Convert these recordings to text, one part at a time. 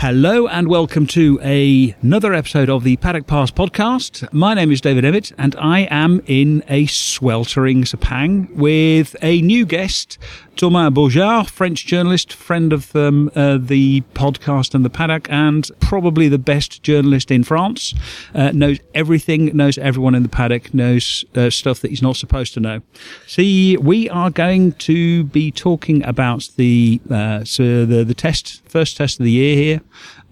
Hello and welcome to a, another episode of the Paddock Pass podcast. My name is David Emmett and I am in a sweltering Sepang with a new guest, Thomas Baujard, French journalist, friend of um, uh, the podcast and the Paddock, and probably the best journalist in France. Uh, knows everything, knows everyone in the Paddock, knows uh, stuff that he's not supposed to know. See, we are going to be talking about the uh, so the the test, first test of the year here.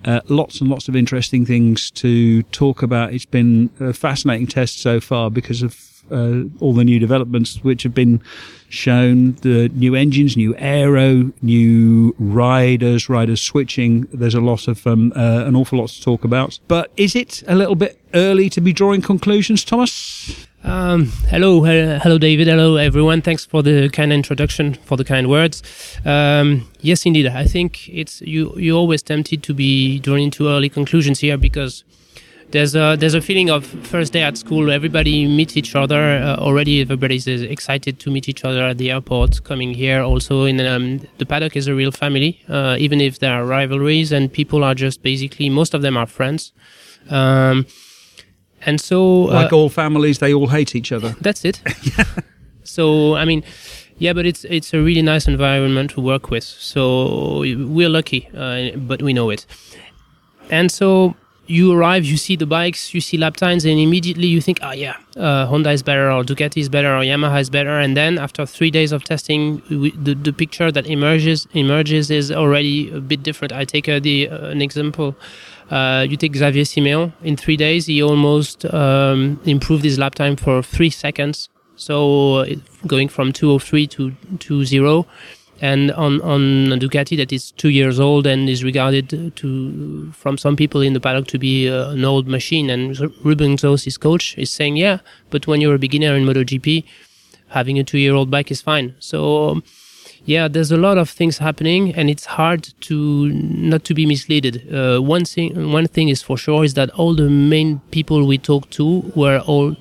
Uh, lots and lots of interesting things to talk about. It's been a fascinating test so far because of uh, all the new developments which have been shown the new engines, new aero, new riders, riders switching. There's a lot of um, uh, an awful lot to talk about. But is it a little bit early to be drawing conclusions, Thomas? Um, hello, uh, hello, David. Hello, everyone. Thanks for the kind introduction, for the kind words. Um, yes, indeed. I think it's you. You're always tempted to be drawn into early conclusions here because there's a there's a feeling of first day at school. Everybody meets each other uh, already. Everybody's is excited to meet each other at the airport. Coming here, also in um, the paddock is a real family. Uh, even if there are rivalries and people are just basically most of them are friends. Um, and so, uh, like all families, they all hate each other. That's it. so, I mean, yeah, but it's it's a really nice environment to work with. So we're lucky, uh, but we know it. And so you arrive, you see the bikes, you see lap times, and immediately you think, oh yeah, uh, Honda is better, or Ducati is better, or Yamaha is better. And then after three days of testing, we, the the picture that emerges emerges is already a bit different. I take uh, the uh, an example. Uh, you take Xavier Simeon. In three days, he almost um, improved his lap time for three seconds. So it, going from 203 to 20. And on, on Ducati, that is two years old and is regarded to from some people in the paddock to be uh, an old machine. And Ruben Xaus, his coach, is saying, yeah, but when you're a beginner in MotoGP, having a two-year-old bike is fine. So yeah, there's a lot of things happening, and it's hard to not to be misled. Uh, one thing, one thing is for sure is that all the main people we talked to were all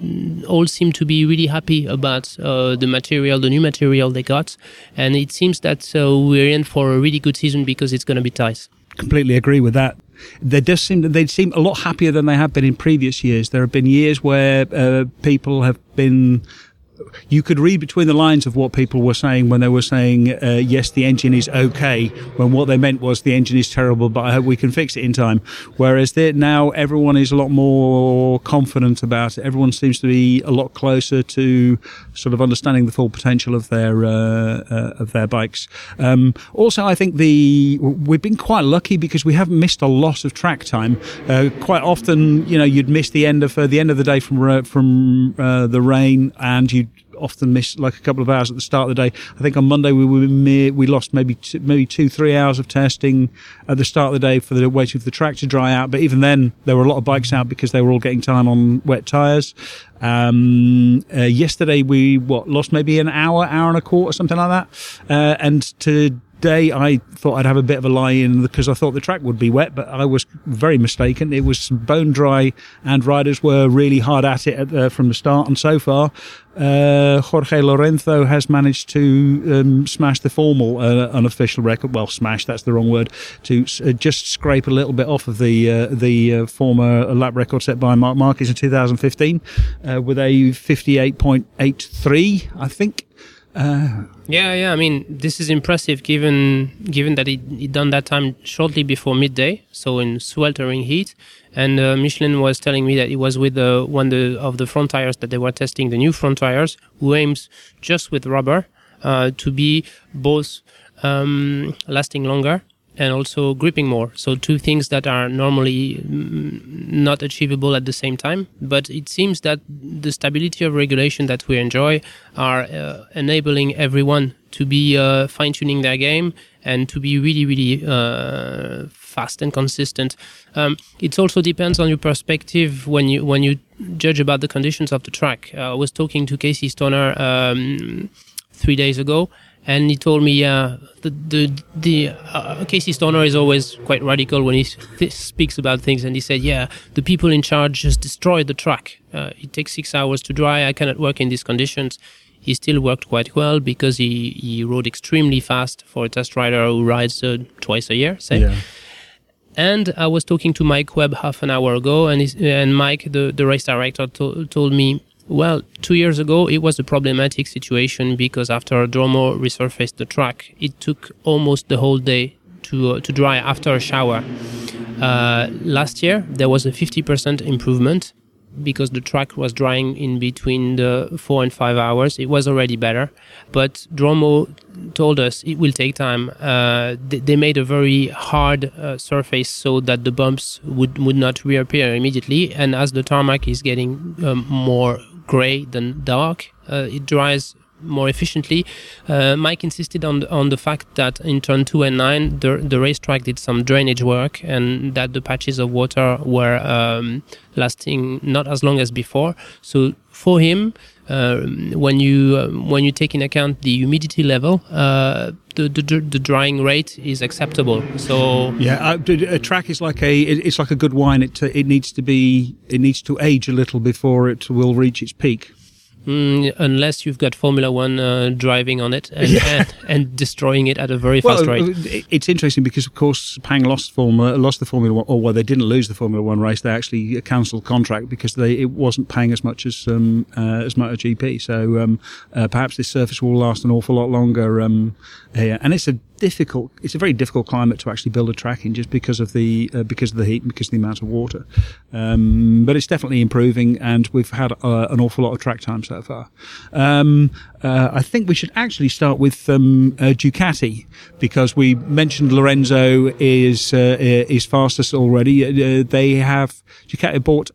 all seem to be really happy about uh, the material, the new material they got, and it seems that uh, we're in for a really good season because it's going to be tight. Completely agree with that they does seem they seem a lot happier than they have been in previous years. There have been years where uh, people have been you could read between the lines of what people were saying when they were saying, uh, yes, the engine is okay, when what they meant was the engine is terrible, but I hope we can fix it in time. Whereas now everyone is a lot more confident about it. Everyone seems to be a lot closer to sort of understanding the full potential of their, uh, uh, of their bikes. Um, also, I think the, we've been quite lucky because we haven't missed a lot of track time. Uh, quite often, you know, you'd miss the end of, uh, the end of the day from, from, uh, the rain and you'd often miss like a couple of hours at the start of the day. I think on Monday we were we lost maybe two, maybe two three hours of testing at the start of the day for the waiting for the track to dry out. But even then, there were a lot of bikes out because they were all getting time on wet tires. Um, uh, yesterday we what lost maybe an hour, hour and a quarter, something like that. Uh, and to day I thought I'd have a bit of a lie in because I thought the track would be wet, but I was very mistaken. It was bone dry and riders were really hard at it at, uh, from the start. And so far, uh, Jorge Lorenzo has managed to um, smash the formal uh, unofficial record. Well, smash, that's the wrong word. To uh, just scrape a little bit off of the uh, the uh, former lap record set by Marc Marquez in 2015 with a 58.83, I think. Uh, yeah, yeah. I mean, this is impressive given given that he, he done that time shortly before midday, so in sweltering heat. And uh, Michelin was telling me that it was with uh, one the, of the front tires that they were testing, the new front tires, who aims just with rubber uh, to be both um, lasting longer and also gripping more. So two things that are normally mm, not achievable at the same time. But it seems that the stability of regulation that we enjoy are uh, enabling everyone to be uh, fine tuning their game and to be really, really uh, fast and consistent. Um, it also depends on your perspective when you when you judge about the conditions of the track. Uh, I was talking to Casey Stoner um, three days ago and he told me, yeah, the the the uh, Casey Stoner is always quite radical when he th- speaks about things, and he said, yeah, the people in charge just destroyed the track. Uh, it takes six hours to dry. I cannot work in these conditions. He still worked quite well because he he rode extremely fast for a test rider who rides uh, twice a year, say. Yeah. And I was talking to Mike Webb half an hour ago, and and Mike, the, the race director, to, told me, well, two years ago it was a problematic situation because after Dromo resurfaced the track, it took almost the whole day to uh, to dry after a shower. Uh, last year there was a 50% improvement because the track was drying in between the four and five hours. It was already better, but Dromo told us it will take time. Uh, they, they, made a very hard uh, surface so that the bumps would would not reappear immediately. And as the tarmac is getting um, more gray than dark, uh, it dries more efficiently. Uh, Mike insisted on the, on the fact that in turn two and nine, the, the racetrack did some drainage work and that the patches of water were um, lasting not as long as before. So for him, uh, when you uh, when you take in account the humidity level, uh, the, the, the drying rate is acceptable. So yeah, uh, a track is like a it's like a good wine. It it needs to be it needs to age a little before it will reach its peak. Mm, unless you've got Formula One uh, driving on it and, yeah. and, and, destroying it at a very fast rate. It's interesting because, of course, Pang lost Formula lost the Formula One, or well, they didn't lose the Formula One race. They actually cancelled contract because they it wasn't paying as much as um, uh, as MotoGP. So um, uh, perhaps this surface will last an awful lot longer. Um, here. and it's a difficult. It's a very difficult climate to actually build a track in, just because of the uh, because of the heat and because of the amount of water. Um, but it's definitely improving, and we've had uh, an awful lot of track time so far. Um, uh, I think we should actually start with um, uh, Ducati because we mentioned Lorenzo is uh, is fastest already. Uh, they have Ducati bought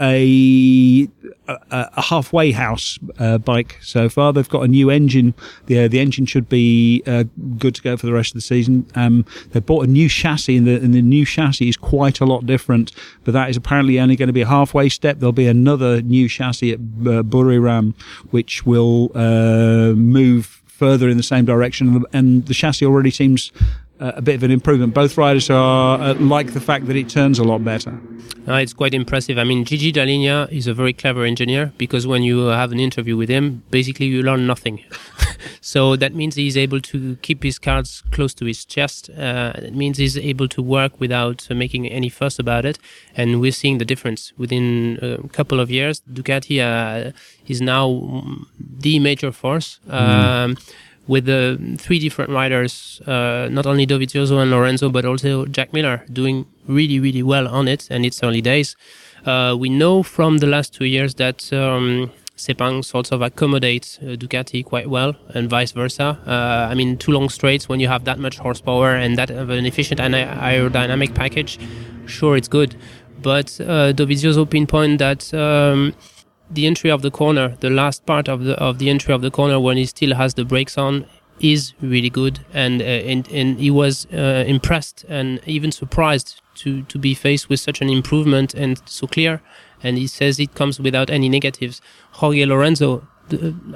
a a, a halfway house uh, bike so far. They've got a new engine. The uh, the engine should be uh, good to go for the rest of the season. Um, they bought a new chassis, and the, and the new chassis is quite a lot different. But that is apparently only going to be a halfway step. There'll be another new chassis at uh, Buriram, which will uh, move further in the same direction, and the chassis already seems uh, a bit of an improvement. Both riders are uh, like the fact that it turns a lot better. Uh, it's quite impressive. I mean, Gigi Dall'Igna is a very clever engineer because when you have an interview with him, basically you learn nothing. so that means he's able to keep his cards close to his chest. Uh, it means he's able to work without uh, making any fuss about it. And we're seeing the difference within a couple of years. Ducati uh, is now the major force. Mm. Um, with the three different riders, uh, not only Dovizioso and Lorenzo, but also Jack Miller doing really, really well on it. And it's early days. Uh, we know from the last two years that um, Sepang sort of accommodates uh, Ducati quite well, and vice versa. Uh, I mean, two long straights when you have that much horsepower and that of an efficient and aerodynamic package, sure, it's good. But uh, Dovizioso pinpoint that. Um, the entry of the corner, the last part of the of the entry of the corner when he still has the brakes on, is really good, and uh, and and he was uh, impressed and even surprised to to be faced with such an improvement and so clear. And he says it comes without any negatives. Jorge Lorenzo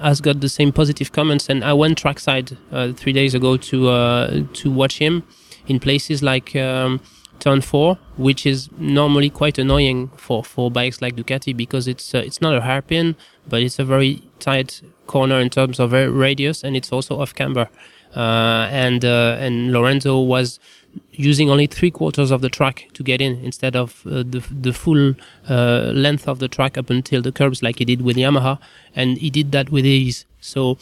has got the same positive comments, and I went trackside uh, three days ago to uh, to watch him in places like. Um, turn four, which is normally quite annoying for, for bikes like Ducati because it's uh, it's not a hairpin, but it's a very tight corner in terms of radius, and it's also off camber. Uh, and uh, and Lorenzo was using only three quarters of the track to get in instead of uh, the the full uh, length of the track up until the curbs like he did with Yamaha, and he did that with ease. So.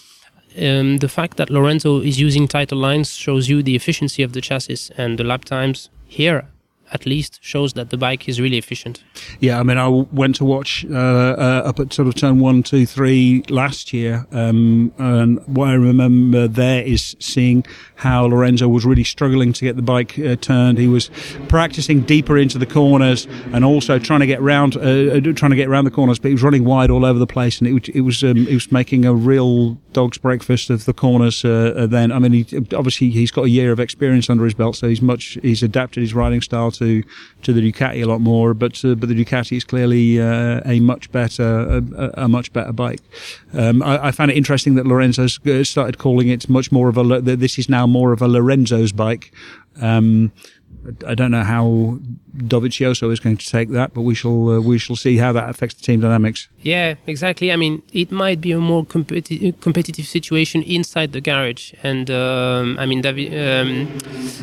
Um, the fact that Lorenzo is using tighter lines shows you the efficiency of the chassis and the lap times here at least shows that the bike is really efficient. Yeah, I mean, I went to watch uh, uh, up at sort of turn one, two, three last year, um, and what I remember there is seeing how Lorenzo was really struggling to get the bike uh, turned. He was practicing deeper into the corners and also trying to get round, uh, uh trying to get around the corners, but he was running wide all over the place, and it, it was um, it was making a real dog's breakfast of the corners. Uh, then, I mean, he, obviously he's got a year of experience under his belt, so he's much he's adapted his riding style to the Ducati a lot more. But uh, but the Ducati is clearly uh, a much better a, a much better bike. Um, I, I, found it interesting that Lorenzo uh, started calling it much more of a. This is now more of a Lorenzo's bike. Um, I don't know how Dovizioso is going to take that, but we shall uh, we shall see how that affects the team dynamics. Yeah, exactly. I mean, it might be a more competi- competitive situation inside the garage, and um, I mean, David, um,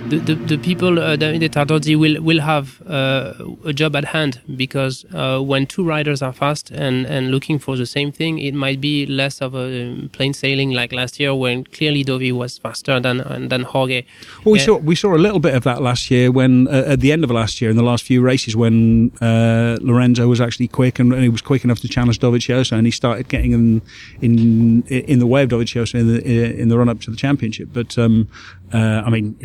the, the the people uh, Davide Tardozzi will will have uh, a job at hand because uh, when two riders are fast and and looking for the same thing, it might be less of a um, plain sailing like last year when clearly Dovi was faster than than Jorge. Well, we saw we saw a little bit of that last year when uh, at the end of last year the last few races when uh, Lorenzo was actually quick and, and, he was quick enough to challenge Dovizioso and he started getting in in in the way of Dovizioso in the in the run up to the championship. But um, uh, I mean,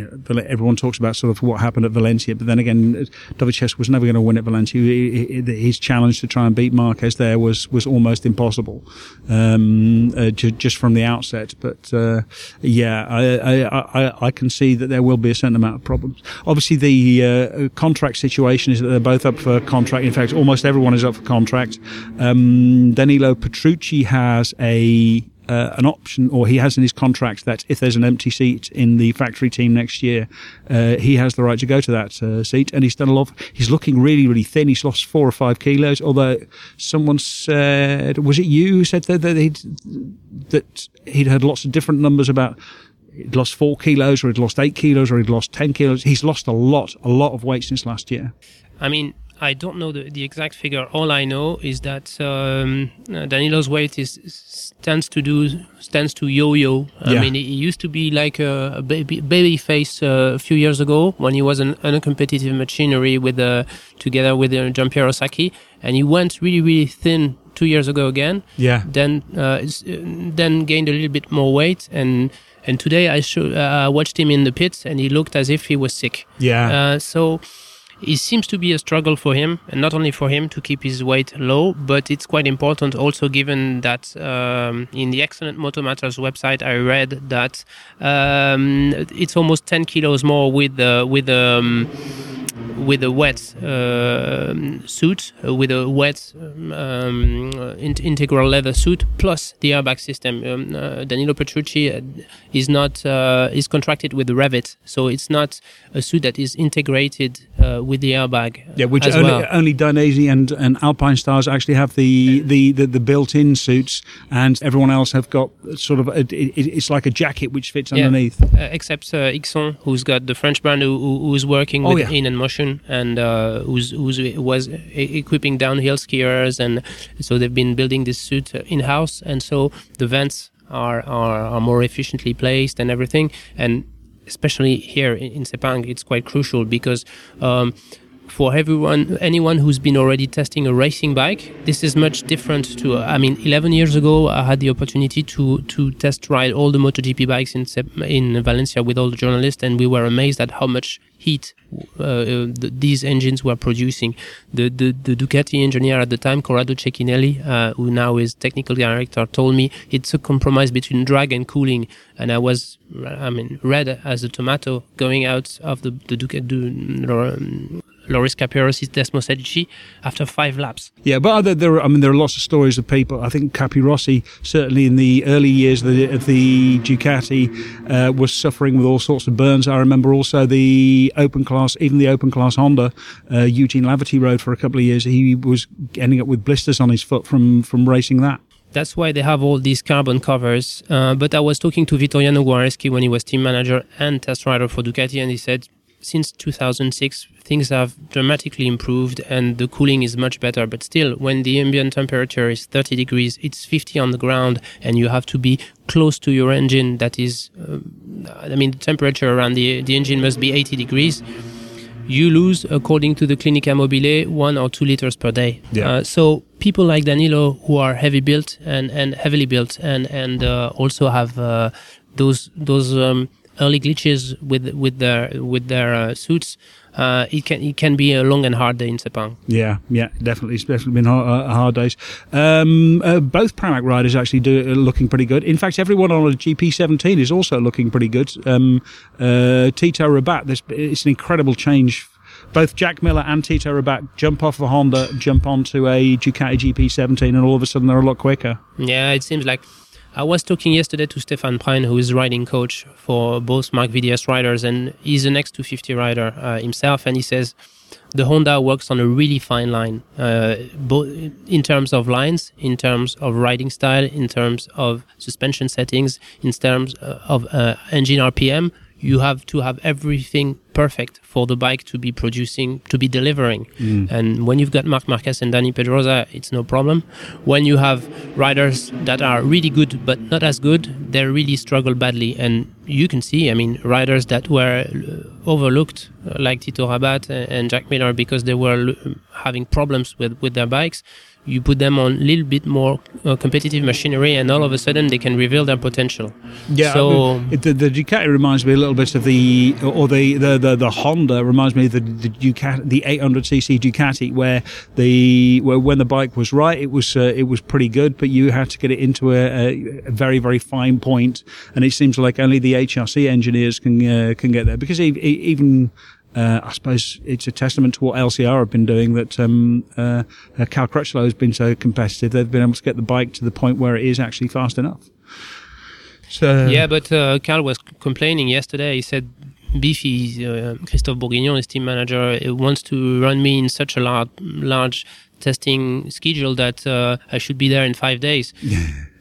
everyone talks about sort of what happened at Valencia, but then again, Dovizioso was never going to win at Valencia. He, he, his challenge to try and beat Marquez there was was almost impossible, um, uh, just from the outset. But uh, yeah, I, I, I, I can see that there will be a certain amount of problems. Obviously, the uh, contract situation is that they're both up for contract. In fact, almost everyone is up for contract. Um, Danilo Petrucci has a uh, an option, or he has in his contract that if there's an empty seat in the factory team next year, uh, he has the right to go to that uh, seat. And he's done a lot. He's looking really, really thin. He's lost four or five kilos. Although someone said, was it you who said that that he'd, that he'd heard lots of different numbers about he'd lost four kilos, or he'd lost eight kilos, or he'd lost ten kilos. He's lost a lot, a lot of weight since last year. I mean, I don't know the, the exact figure. All I know is that um, uh, Danilo's weight is tends to do tends to yo-yo. I yeah. mean, he used to be like a, a baby, baby face uh, a few years ago when he was an uncompetitive machinery with uh, together with uh, Giampiero Sacchi, and he went really really thin two years ago again. Yeah. Then uh, then gained a little bit more weight and. And today I show, uh, watched him in the pits, and he looked as if he was sick. Yeah. Uh, so it seems to be a struggle for him, and not only for him to keep his weight low, but it's quite important also given that um, in the excellent Moto Matters website, I read that um, it's almost 10 kilos more with the with the um, with a wet uh, suit, uh, with a wet um, uh, in- integral leather suit, plus the airbag system. Um, uh, Danilo Petrucci uh, is not uh, is contracted with Revit, so it's not a suit that is integrated with the airbag. Yeah, which only, well. only Dainese and, and Alpinestars actually have the, the, the, the, built-in suits, and everyone else have got sort of a, it, it's like a jacket which fits yeah. underneath. except uh, Ixon, who's got the French brand who, who's working oh, with yeah. In and Motion and uh, who's, who's was equipping downhill skiers, and so they've been building this suit in house, and so the vents are, are are more efficiently placed and everything, and especially here in, in Sepang, it's quite crucial because. Um, for everyone, anyone who's been already testing a racing bike, this is much different to. I mean, 11 years ago, I had the opportunity to to test ride all the MotoGP bikes in in Valencia with all the journalists, and we were amazed at how much heat uh, uh, the, these engines were producing. The, the, the Ducati engineer at the time, Corrado Cecchinelli, uh, who now is technical director, told me it's a compromise between drag and cooling. And I was, I mean, red as a tomato going out of the, the Ducati, Loris Capirossi, Desmosedici after five laps. Yeah, but there, there, I mean, there are lots of stories of people. I think Capirossi, certainly in the early years of the, of the Ducati, uh, was suffering with all sorts of burns. I remember also the open class, even the open class Honda, uh, Eugene Laverty rode for a couple of years. He was ending up with blisters on his foot from, from racing that that's why they have all these carbon covers. Uh, but I was talking to Vittoriano Guareschi when he was team manager and test rider for Ducati, and he said since 2006 things have dramatically improved and the cooling is much better but still when the ambient temperature is 30 degrees it's 50 on the ground and you have to be close to your engine that is uh, i mean the temperature around the the engine must be 80 degrees you lose according to the clinica mobile one or two liters per day yeah. Uh, so people like danilo who are heavy built and and heavily built and and uh, also have uh, those those um, early glitches with with their with their uh, suits, uh, it can it can be a long and hard day in Sepang. Yeah, yeah, definitely. It's definitely been hard, uh, hard days. Um, uh, both Pramac riders actually do uh, looking pretty good. In fact, everyone on a GP17 is also looking pretty good. Um, uh, Tito Rabat, this, it's an incredible change. Both Jack Miller and Tito Rabat jump off a Honda, jump onto a Ducati GP17, and all of a sudden they're a lot quicker. Yeah, it seems like I was talking yesterday to Stefan Prein, who is riding coach for both Marc VDS riders, and he's an X250 rider uh, himself, and he says the Honda works on a really fine line, uh, both in terms of lines, in terms of riding style, in terms of suspension settings, in terms uh, of uh, engine RPM. You have to have everything perfect for the bike to be producing, to be delivering. Mm. And when you've got Marc Marquez and Dani Pedrosa, it's no problem. When you have riders that are really good but not as good, they really struggle badly. And you can see, I mean, riders that were uh, overlooked, uh, like Tito Rabat and Jack Miller, because they were having problems with, with their bikes you put them on a little bit more uh, competitive machinery and all of a sudden they can reveal their potential. Yeah so the, the, Ducati reminds me a little bit of the or the the, the, the Honda reminds me of the, the Ducati the 800cc Ducati where the where when the bike was right it was uh, it was pretty good but you had to get it into a, a, very very fine point and it seems like only the HRC engineers can uh, can get there because even uh, I suppose it's a testament to what LCR have been doing that um, uh, uh, Cal Crutchlow has been so competitive. They've been able to get the bike to the point where it is actually fast enough. So yeah, but uh, Cal was complaining yesterday. He said Beefy, uh, Christophe Bourguignon, his team manager, wants to run me in such a large, large testing schedule that uh, I should be there in five days.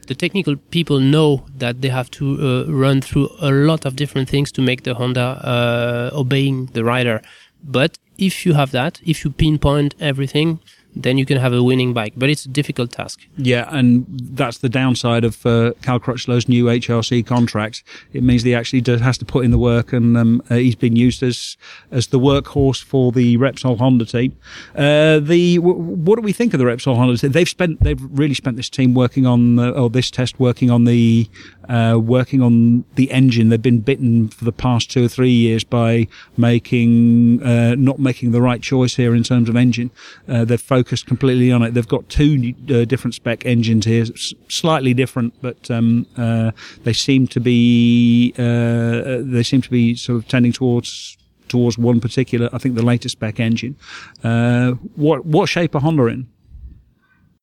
The technical people know that they have to uh, run through a lot of different things to make the Honda uh, obeying the rider. But if you have that, if you pinpoint everything, then you can have a winning bike. But it's a difficult task. Yeah, and that's the downside of uh, Cal Crutchlow's new HRC contract. It means that he actually does, has to put in the work, and um, uh, he's been used as as the workhorse for the Repsol Honda team. Uh, the w- what do we think of the Repsol Honda team? They've spent they've really spent this team working on or this test working on the uh, working on the engine. They've been bitten for the past two or three years by making uh, not making the right choice here in terms of engine. Uh, they've focused completely on it. They've got two uh, different spec engines here, s- slightly different, but um, uh, they seem to be uh, they seem to be sort of tending towards towards one particular. I think the latest spec engine. Uh, what what shape are Honda in?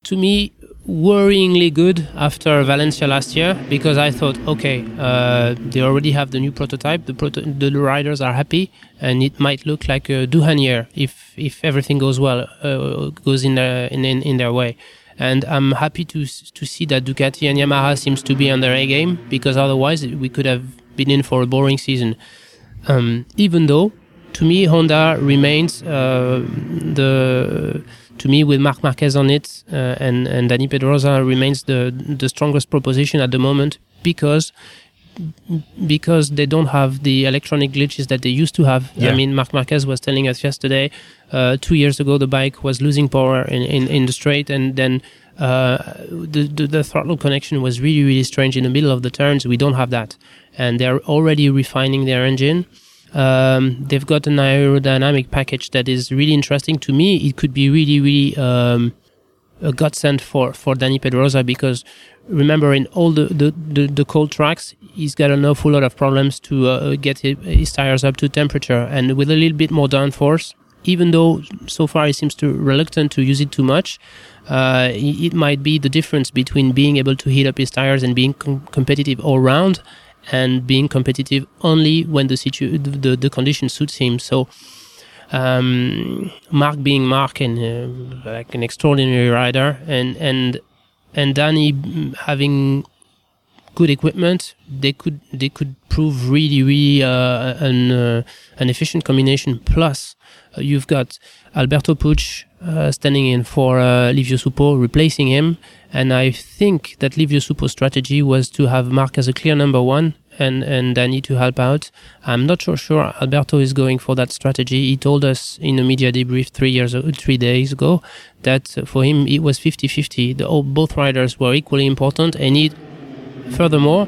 To me, worryingly good after Valencia last year because I thought, okay, uh, they already have the new prototype. The, proto- the riders are happy, and it might look like a Doohan year if if everything goes well, uh, goes in their in, in, in their way. And I'm happy to to see that Ducati and Yamaha seems to be on their A game because otherwise we could have been in for a boring season. Um, even though, to me, Honda remains uh, the to me, with Marc Marquez on it uh, and and Dani Pedrosa remains the the strongest proposition at the moment because because they don't have the electronic glitches that they used to have. Yeah. I mean, Marc Marquez was telling us yesterday, uh, two years ago, the bike was losing power in, in, in the straight, and then uh, the, the, the throttle connection was really really strange in the middle of the turns. We don't have that, and they're already refining their engine. Um, they've got an aerodynamic package that is really interesting to me. It could be really, really um, a godsend for for Dani Pedrosa because remember in all the, the, the, the, cold tracks he's got an awful lot of problems to uh, get his tires up to temperature and with a little bit more downforce even though so far he seems to reluctant to use it too much uh, it might be the difference between being able to heat up his tires and being com- competitive all round and being competitive only when the situ- the, the condition suits him. So, um, Marc being Marc and uh, like an extraordinary rider, and and and Dani having good equipment, they could they could prove really really uh, an uh, an efficient combination. Plus, uh, you've got Alberto Puig uh, standing in for uh, Livio Suppo, replacing him. And I think that Livio Suppo's strategy was to have Marc as a clear number one and, and Dani to help out. I'm not so sure Alberto is going for that strategy. He told us in a media debrief three years, three days ago that for him it was 50-50. The, both riders were equally important and he, furthermore,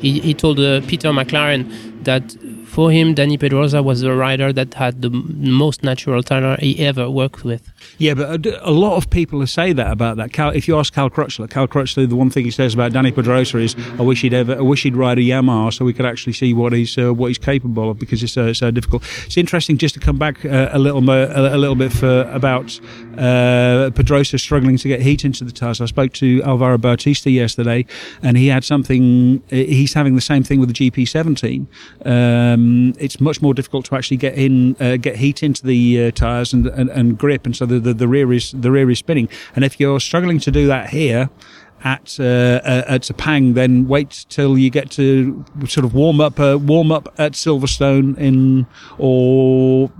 he, he told uh, Peter McLaren that for him, Dani Pedrosa was the rider that had the most natural talent he ever worked with. Yeah, but a, lot of people say that about that. Cal, if you ask Cal Crutchlow, Cal Crutchlow, the one thing he says about Dani Pedrosa is, "I wish he'd ever, I wish he'd ride a Yamaha so we could actually see what he's uh, what he's capable of because it's uh, so difficult." It's interesting just to come back uh, a little mo- a, a, little bit for about uh, Pedrosa struggling to get heat into the tires. I spoke to Alvaro Bautista yesterday, and he had something. He's having the same thing with the GP17. Um, um, it's much more difficult to actually get in, uh, get heat into the uh, tires and, and, and grip, and so the, the, the rear is the rear is spinning. And if you're struggling to do that here, at uh, at Sepang, then wait till you get to sort of warm up uh, warm up at Silverstone in or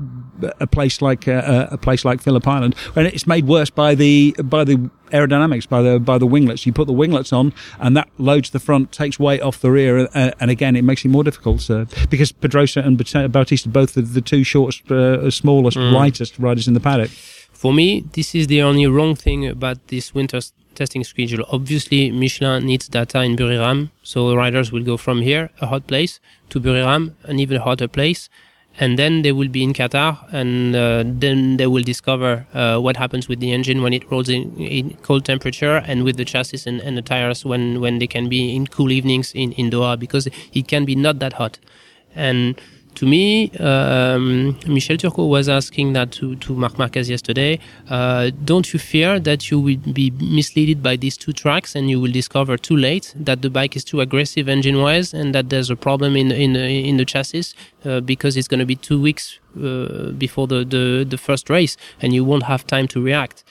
a place like uh, a place like Phillip Island, and it's made worse by the by the aerodynamics by the by the winglets. You put the winglets on, and that loads the front, takes weight off the rear, uh, and again it makes it more difficult uh, because Pedrosa and Bautista both the, the two shortest, uh, smallest, mm. lightest riders in the paddock. For me, this is the only wrong thing about this winter's testing schedule. Obviously, Michelin needs data in Buriram, so riders will go from here, a hot place, to Buriram, an even hotter place, and then they will be in Qatar, and uh, then they will discover uh, what happens with the engine when it rolls in, in cold temperature, and with the chassis and, and, the tires when when they can be in cool evenings in, in Doha, because it can be not that hot, and to me, um, Michel Turco was asking that to, to Marc Marquez yesterday. Uh, don't you fear that you will be misled by these two tracks and you will discover too late that the bike is too aggressive engine wise and that there's a problem in in in the chassis uh, because it's going to be two weeks uh, before the, the the first race and you won't have time to react.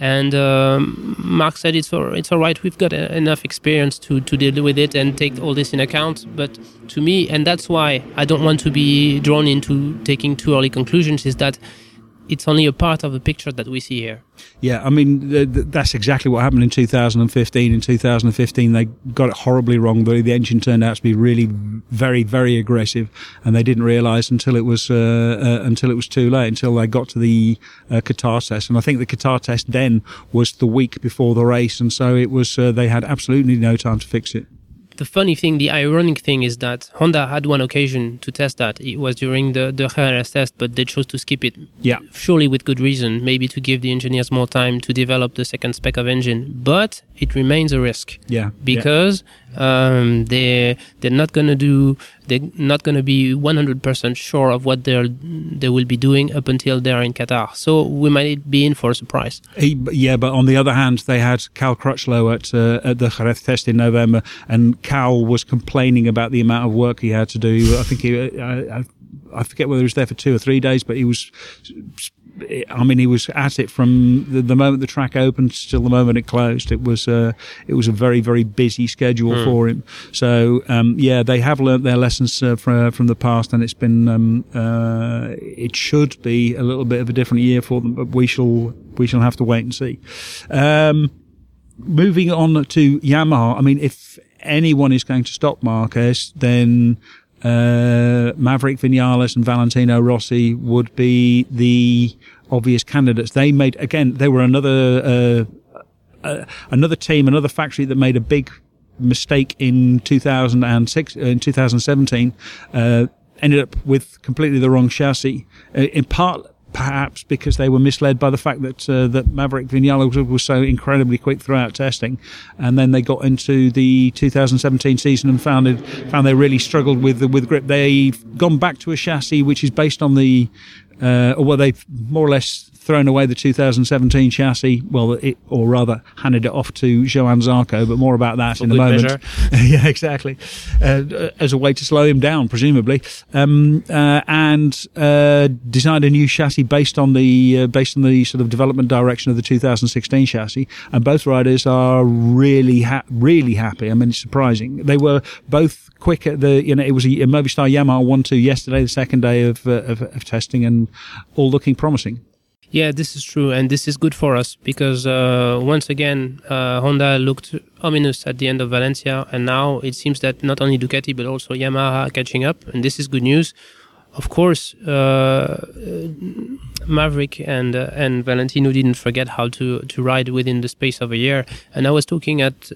And um, Marc said it's all, it's all right. We've got a, enough experience to, to deal with it and take all this in account. But to me, and that's why I don't want to be drawn into taking too early conclusions, is that it's only a part of the picture that we see here. Yeah, I mean th- th- that's exactly what happened in 2015. In 2015, they got it horribly wrong. The, the engine turned out to be really very, very aggressive, and they didn't realise until it was uh, uh, until it was too late. Until they got to the uh, Qatar test, and I think the Qatar test then was the week before the race, and so it was uh, they had absolutely no time to fix it the funny thing, the ironic thing is that Honda had one occasion to test that. It was during the, the Jerez test, but they chose to skip it. Yeah. Surely with good reason, maybe to give the engineers more time to develop the second spec of engine. But it remains a risk. Yeah. Because yeah. Um, they they're not gonna do they're not gonna be 100% sure of what they're they will be doing up until they're in Qatar. So we might be in for a surprise. Yeah, but on the other hand, they had Cal Crutchlow at uh, at the Jerez test in November, and Cal was complaining about the amount of work he had to do. I think he. I, I forget whether he was there for two or three days, but he was I mean, he was at it from the, the, moment the track opened till the moment it closed. It was uh, it was a very very busy schedule mm. for him. So um, yeah, they have learnt their lessons uh, from from the past, and it's been um, uh, it should be a little bit of a different year for them. But we shall we shall have to wait and see. Um, moving on to Yamaha, I mean, if anyone is going to stop Marquez, then uh, Maverick Vinales and Valentino Rossi would be the obvious candidates. They made again. They were another uh, uh, another team, another factory that made a big mistake in 2006 in 2017. Uh, ended up with completely the wrong chassis. Uh, in part perhaps because they were misled by the fact that uh, that Maverick Vinales was so incredibly quick throughout testing, and then they got into the 2017 season and found it, found they really struggled with with grip. They've gone back to a chassis which is based on the uh, or well, they've more or less thrown away the 2017 chassis. Well, it, or rather, handed it off to Johann Zarco, but more about that For in a moment. yeah, exactly. Uh, as a way to slow him down, presumably, um, uh, and uh, designed a new chassis based on the uh, based on the sort of development direction of the 2016 chassis. And both riders are really ha- really happy. I mean, it's surprising. They were both quick at the you know it was a, a Movistar Yamaha one two yesterday, the second day of, uh, of, of testing, and all looking promising. Yeah, this is true, and this is good for us because uh, once again, uh, Honda looked ominous at the end of Valencia, and now it seems that not only Ducati but also Yamaha are catching up, and this is good news. Of course, uh, Maverick and uh, and Valentino didn't forget how to to ride within the space of a year. And I was talking at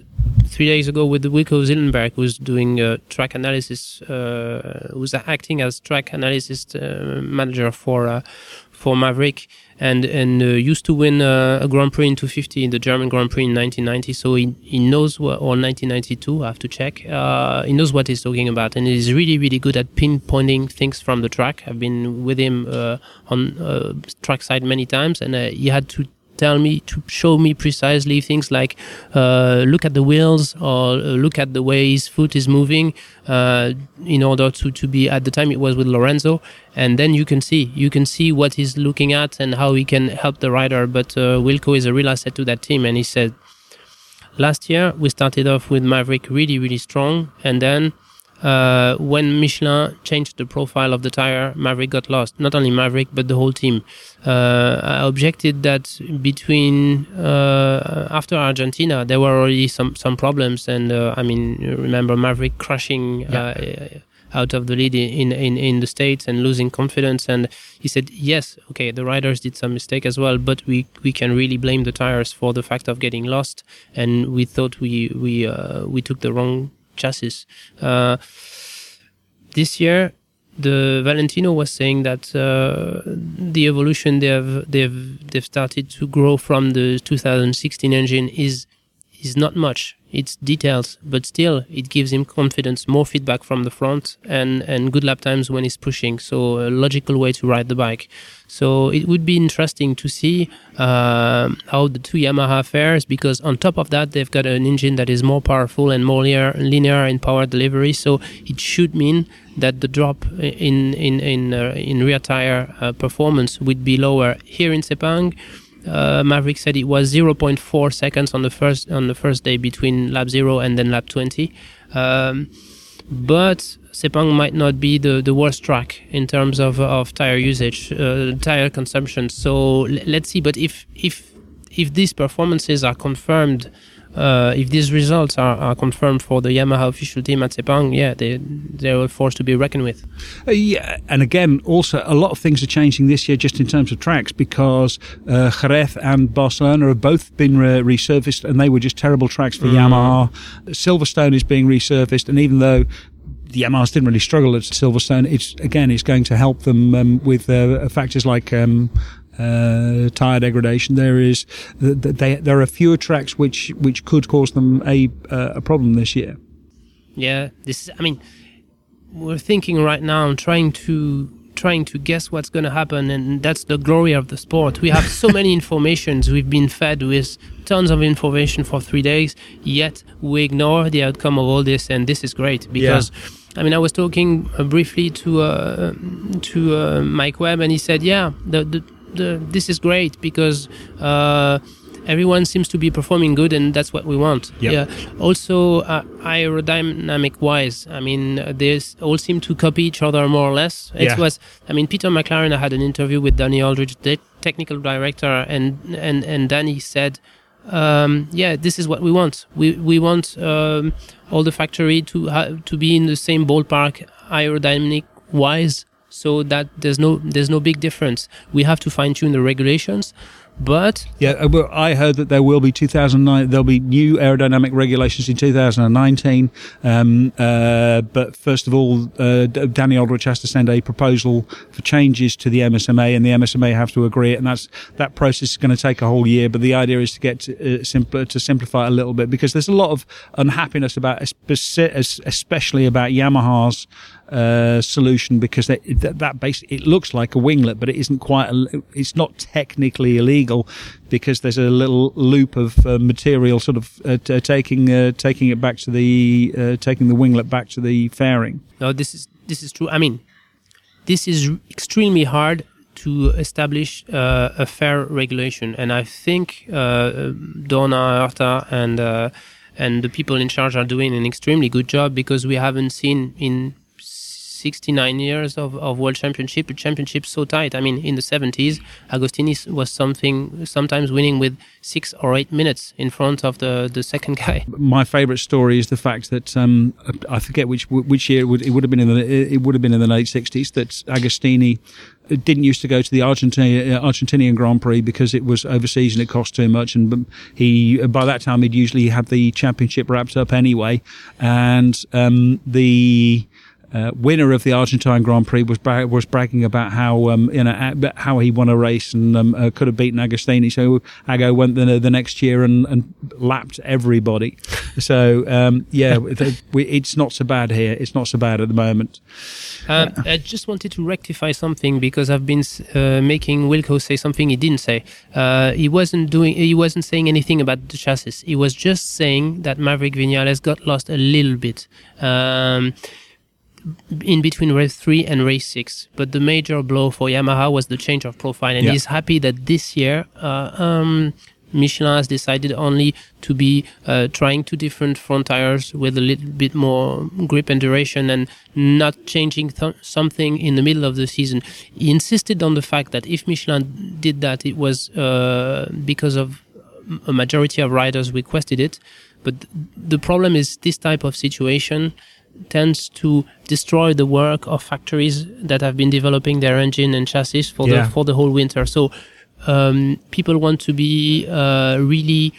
three days ago with Wilco Zeelenberg, who's doing uh, track analysis, uh, who's acting as track analysis uh, manager for uh, for Maverick and and uh, used to win a Grand Prix in 250 in the German Grand Prix in 1990. So he, he knows what, or 1992. I have to check. Uh, he knows what he's talking about, and he's really really good at pinpointing things from the track. I've been with him on track side many times, and he had to tell me to show me precisely things like uh, look at the wheels or uh, look at the way his foot is moving uh, in order to, to be at the time it was with Lorenzo. And then you can see you can see what he's looking at and how he can help the rider. But uh, Wilco is a real asset to that team. And he said last year we started off with Maverick really really strong. And then uh, when Michelin changed the profile of the tire, Maverick got lost. Not only Maverick, but the whole team. Uh, I objected that between uh, after Argentina, there were already some some problems, and uh, I mean, remember Maverick crashing. Yeah. Uh, out of the lead in, in, in the States and losing confidence. And he said, yes, okay, the riders did some mistake as well, but we, we can really blame the tires for the fact of getting lost. And we thought we, we, uh, we took the wrong chassis. Uh, this year, the Valentino was saying that uh, the evolution they've they've they've started to grow from the 2016 engine is is not much. It's details, but still, it gives him confidence, more feedback from the front, and and good lap times when he's pushing. So a logical way to ride the bike. So it would be interesting to see uh, how the two Yamaha fares, because on top of that, they've got an engine that is more powerful and more linear, linear in power delivery. So it should mean that the drop in in in uh, in rear tire uh, performance would be lower here in Sepang uh, Maverick said it was 0.4 seconds on the first on the first day between lap zero and then lap 20. Um, but Sepang might not be the, the worst track in terms of, of tire usage, uh, tire consumption. So l- let's see. But if if if these performances are confirmed, uh, if these results are, are confirmed for the Yamaha official team at Sepang, yeah, they they're a force to be reckoned with. Uh, yeah, and again, also a lot of things are changing this year just in terms of tracks because uh, Jerez and Barcelona have both been re- resurfaced, and they were just terrible tracks for Yamaha. Silverstone is being resurfaced, and even though the Yamahas didn't really struggle at Silverstone, it's again it's going to help them um, with uh, factors like. Um, uh, tire degradation. There is, th- th- they, there are fewer tracks which which could cause them a uh, a problem this year. Yeah, this is. I mean, we're thinking right now, and trying to trying to guess what's going to happen, and that's the glory of the sport. We have so many informations. We've been fed with tons of information for three days, yet we ignore the outcome of all this, and this is great because. I mean, I was talking uh, briefly to uh, to uh, Mike Webb, and he said, "Yeah, the, the, the this is great because uh, everyone seems to be performing good, and that's what we want." Yep. Yeah. Also, uh, aerodynamic wise, I mean, uh, they all seem to copy each other more or less. It Yeah. was, I mean, Peter McLaren I had an interview with Danny Aldridge, the technical director, and and and Danny said. Um, yeah, this is what we want. We we want um, all the factory to ha- to be in the same ballpark aerodynamic wise, so that there's no there's no big difference. We have to fine tune the regulations, but Yeah, uh, well, I heard that there will be 2009. There'll be new aerodynamic regulations in 2019. Um, uh, but first of all, uh, Danny Aldridge has to send a proposal for changes to the MSMA, and the MSMA have to agree it. And that's that process is going to take a whole year. But the idea is to get to, uh, simpler to simplify a little bit because there's a lot of unhappiness about, especially about Yamaha's uh, solution because they, that, that base it looks like a winglet, but it isn't quite. A, it's not technically illegal because there's a little loop of uh, material sort of uh, t- taking uh, taking it back to the uh, taking the winglet back to the fairing. no, this is this is true. I mean, this is extremely hard to establish uh, a fair regulation, and I think uh, Donna Horta and uh, and the people in charge are doing an extremely good job because we haven't seen in 69 years of, of world championship a championship so tight i mean in the 70s agostini was something sometimes winning with six or eight minutes in front of the the second guy My favourite story is the fact that um, I forget which which year it would, it would have been in the it would have been in the late sixties that Agostini didn't used to go to the Argentina, Argentinian Grand Prix because it was overseas and it cost too much. And he, by that time, he'd usually had the championship wrapped up anyway. And um, the uh, winner of the Argentine Grand Prix was bra- was bragging about how um, you know how he won a race and um, uh, could have beaten Agostini. So Ago went the, the next year and, and lapped everybody. So um, yeah, it's not so bad here. It's not so bad at the moment. Um, I just wanted to rectify something because I've been uh, making Wilco say something he didn't say. Uh, he wasn't doing. He wasn't saying anything about the chassis. He was just saying that Maverick Vinales got lost a little bit. Um, in between race three and race six. But the major blow for Yamaha was the change of profile, and yeah. he's happy that this year, uh, um, Michelin has decided only to be uh, trying two different front tires with a little bit more grip and duration and not changing th- something in the middle of the season. He insisted on the fact that if Michelin did that, it was uh, because of a majority of riders requested it. But the problem is this type of situation tends to destroy the work of factories that have been developing their engine and chassis for yeah. the for the whole winter. So um, people want to be uh, really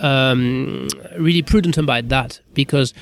um, really prudent about that because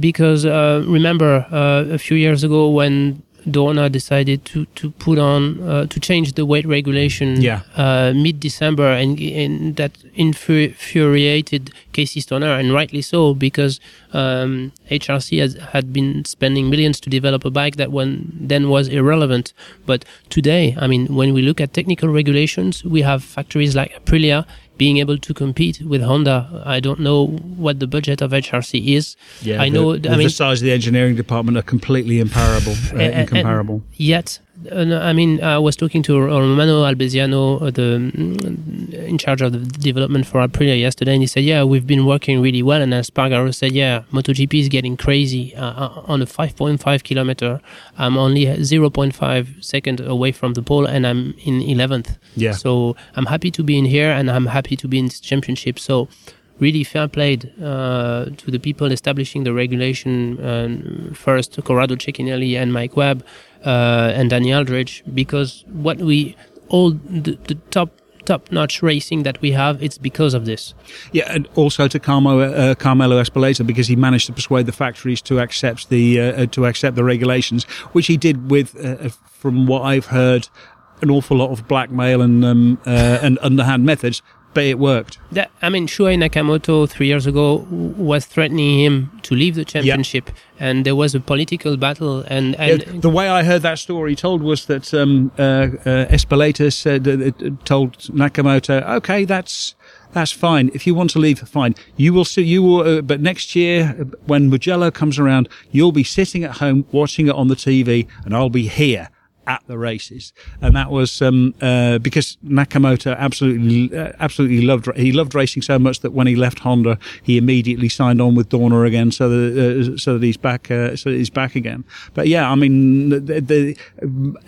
because uh, remember uh, a few years ago when Dorna decided to to put on uh, to change the weight regulation yeah. uh, mid December, and, and that infuriated Casey Stoner, and rightly so, because um, HRC has, had been spending millions to develop a bike that one then was irrelevant. But today, I mean, when we look at technical regulations, we have factories like Aprilia being able to compete with Honda. I don't know what the budget of HRC is. Yeah, I know. The, I mean, the size of the engineering department are completely incomparable. uh, incomparable. yet, I mean, I was talking to Romano Albesiano, uh, the mm, in charge of the development for Aprilia yesterday, and he said, "Yeah, we've been working really well." And Espargaro said, "Yeah, MotoGP is getting crazy uh, uh on a 5.5 kilometer. I'm only 0.5 second away from the pole, and I'm in 11th. Yeah. So I'm happy to be in here, and I'm happy to be in this championship. So." really fair played uh, to the people establishing the regulation. Uh, first, Corrado Cecchinelli and Mike Webb uh, and Danny Aldridge, because what we all the, the top top-notch racing that we have, it's because of this. Yeah, and also to Carmo, uh, Carmelo Ezpeleta because he managed to persuade the factories to accept the uh, uh to accept the regulations, which he did with, uh, from what I've heard, an awful lot of blackmail and um, uh, and underhand methods but it worked. That, I mean, Shuhei Nakamoto three years ago was threatening him to leave the championship, yep. and there was a political battle. And, and the way I heard that story told was that um, uh, uh, Ezpeleta said uh, told Nakamoto, "Okay, that's." That's fine. If you want to leave, fine. You will see. You will. Uh, but next year, when Mugello comes around, you'll be sitting at home watching it on the TV, and I'll be here at the races, and that was um, uh, because Nakamoto absolutely uh, absolutely loved he loved racing so much that when he left Honda, he immediately signed on with Dorna again, so that uh, so that he's back uh, so that he's back again. But yeah, I mean, the, the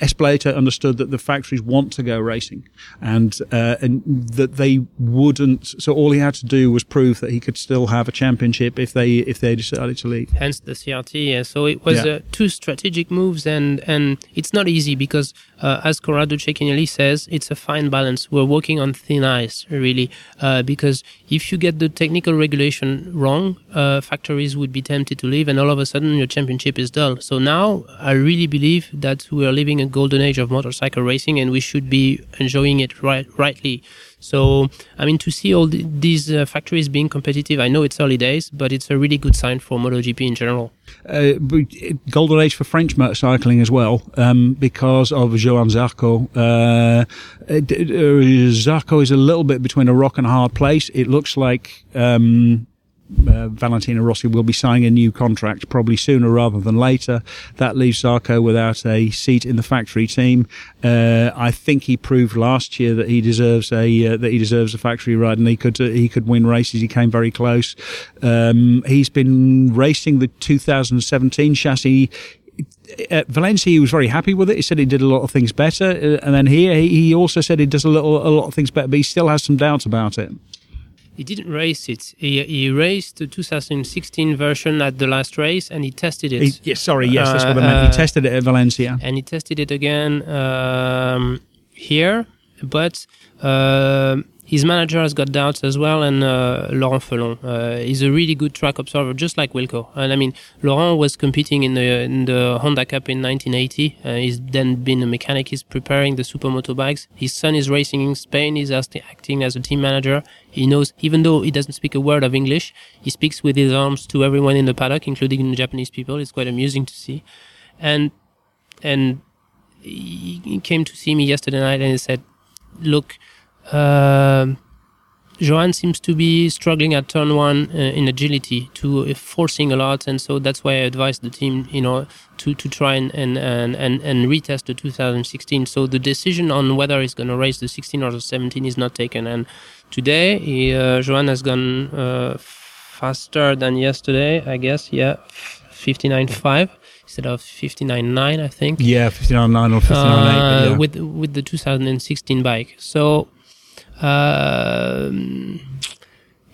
Ezpeleta understood that the factories want to go racing, and uh, and that they wouldn't. So all he had to do was prove that he could still have a championship if they if they decided to leave. Hence the CRT. So it was yeah. Uh, two strategic moves, and and it's not easy easy because, uh, as Corrado Cecchinelli says, it's a fine balance. We're working on thin ice, really, uh, because if you get the technical regulation wrong, uh, factories would be tempted to leave, and all of a sudden your championship is dull. So now I really believe that we are living a golden age of motorcycle racing, and we should be enjoying it right, rightly. So, I mean, to see all the, these uh, factories being competitive, I know it's early days, but it's a really good sign for MotoGP in general. Uh, golden age for French motorcycling as well, um, because of Johann Zarco. Uh, uh, Zarco is a little bit between a rock and a hard place. It looks like um, uh, Valentino Rossi will be signing a new contract probably sooner rather than later. That leaves Zarco without a seat in the factory team. Uh, I think he proved last year that he deserves a uh, that he deserves a factory ride, and he could uh, he could win races. He came very close. Um, he's been racing the 2017 chassis at Valencia, he was very happy with it. He said he did a lot of things better, uh, and then here he also said he does a little a lot of things better, but he still has some doubts about it. He didn't race it. He, he raced the 2016 version at the last race and he tested it. He, yeah, sorry, yes, that's what I meant. He uh, tested it at Valencia. And he tested it again um, here, but uh, his manager has got doubts as well, and uh, Laurent Fellon uh, is a really good track observer, just like Wilco. And I mean, Laurent was competing in the in the Honda Cup in 1980. Uh, he's then been a mechanic. He's preparing the super motorbikes. His son is racing in Spain. He's acting as a team manager. He knows, even though he doesn't speak a word of English, he speaks with his arms to everyone in the paddock, including the Japanese people. It's quite amusing to see. And and he came to see me yesterday night and he said, "Look." Uh, Johan seems to be struggling at turn one uh, in agility, to uh, forcing a lot, and so that's why I advised the team, you know, to, to try and, and, and, and, and retest the 2016. So the decision on whether he's going to race the 16 or the 17 is not taken. And today, he, uh, Johan has gone uh, faster than yesterday, I guess. Yeah, 59.5 instead of 59.9, I think. Yeah, 59.9 or 59.8. Uh, yeah. With with the 2016 bike. So um,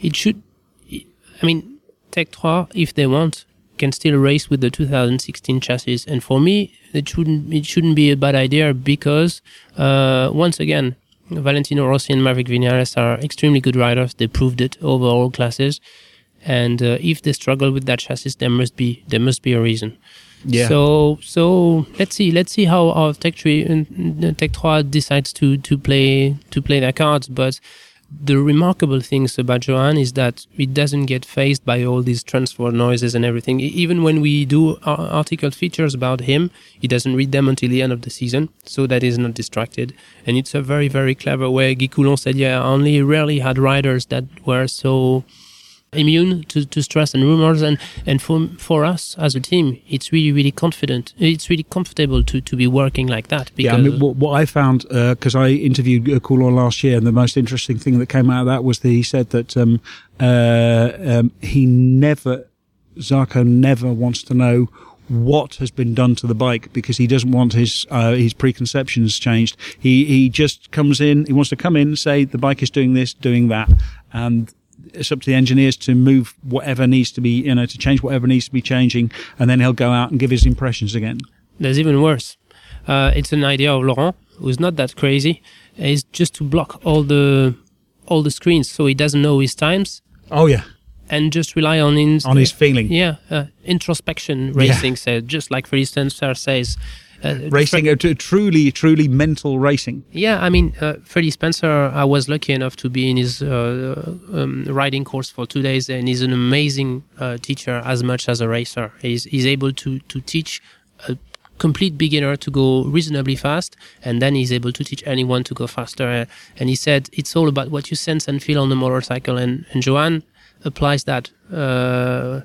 it should. I mean, Tech 3, if they want, can still race with the 2016 chassis. And for me, it shouldn't it shouldn't be a bad idea because uh, once again, Valentino Rossi and Maverick Vinales are extremely good riders. They proved it over all classes. And uh, if they struggle with that chassis, there must be there must be a reason. Yeah. So so let's see let's see how our Tech Three uh, Tech 3 decides to to play to play their cards. But the remarkable things about Johan is that it doesn't get phased by all these transfer noises and everything. Even when we do article features about him, he doesn't read them until the end of the season, so that he's not distracted. And it's a very very clever way. Guy Coulon said, "Yeah, only rarely had riders that were so." Immune to, to stress and rumors and and for for us as a team it's really really confident it's really comfortable to to be working like that because yeah I mean, what, what I found because uh, I interviewed Coulon last year and the most interesting thing that came out of that was that he said that um, uh, um, he never Zarco never wants to know what has been done to the bike because he doesn't want his uh, his preconceptions changed. He he just comes in. He wants to come in and say the bike is doing this, doing that, and it's up to the engineers to move whatever needs to be, you know, to change whatever needs to be changing, and then he'll go out and give his impressions again. There's even worse. Uh, it's an idea of Laurent, who's not that crazy. Is just to block all the all the screens so he doesn't know his times. Oh yeah. And just rely on his on his feeling. Yeah, uh, introspection racing yeah. said, just like for instance, Sir says, uh, racing, a truly, truly mental racing. Yeah, I mean, uh, Freddie Spencer, I was lucky enough to be in his uh, um, riding course for two days, and he's an amazing uh, teacher as much as a racer. He's, he's able to, to teach a complete beginner to go reasonably fast, and then he's able to teach anyone to go faster. And he said it's all about what you sense and feel on the motorcycle, and, and Johan applies that uh,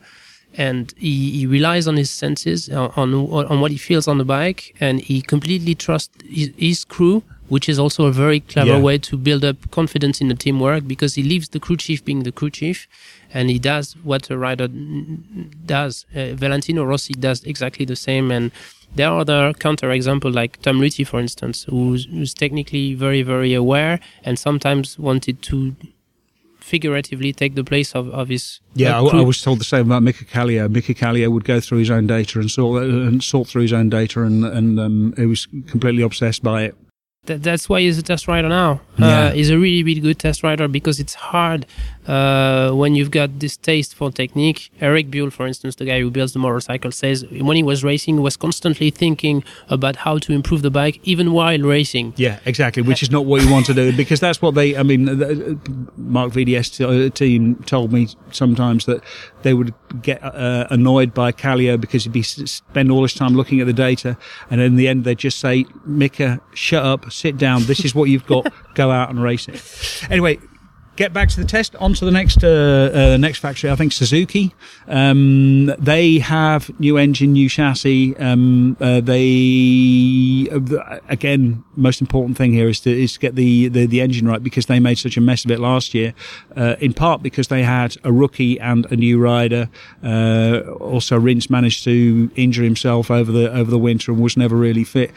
and he, he relies on his senses on, on, on what he feels on the bike and he completely trusts his, his crew which is also a very clever yeah. way to build up confidence in the teamwork because he leaves the crew chief being the crew chief and he does what a rider does uh, valentino rossi does exactly the same and there are other counter examples like Tom Luthi, for instance, who's, who's technically very, very aware and sometimes wanted to figuratively take the place of, of his. Yeah, uh, I, I, was told the same about Mika Kallio. Mika Kallio would go through his own data and sort and sort through his own data, and and um, he was completely obsessed by it that, that's why he's a test rider now. Uh, yeah. Uh, he's a really, really good test rider because it's hard uh, when you've got this taste for technique. Erik Buell, for instance, the guy who builds the motorcycle, says when he was racing, he was constantly thinking about how to improve the bike, even while racing. Yeah, exactly, which is not what you want to do because that's what they, I mean, Marc VDS uh, team told me sometimes that they would get uh, annoyed by Kallio because he'd be spend all his time looking at the data and in the end they'd just say, Mika, shut up, sit down. This is what you've got. Go out and race it. Anyway, get back to the test. On to the next uh, uh, next factory. I think Suzuki. Um, they have new engine, new chassis. Um, uh, they uh, again, most important thing here is to is to get the, the, the engine right because they made such a mess of it last year. Uh, in part because they had a rookie and a new rider. Uh, also, Rins managed to injure himself over the over the winter and was never really fit.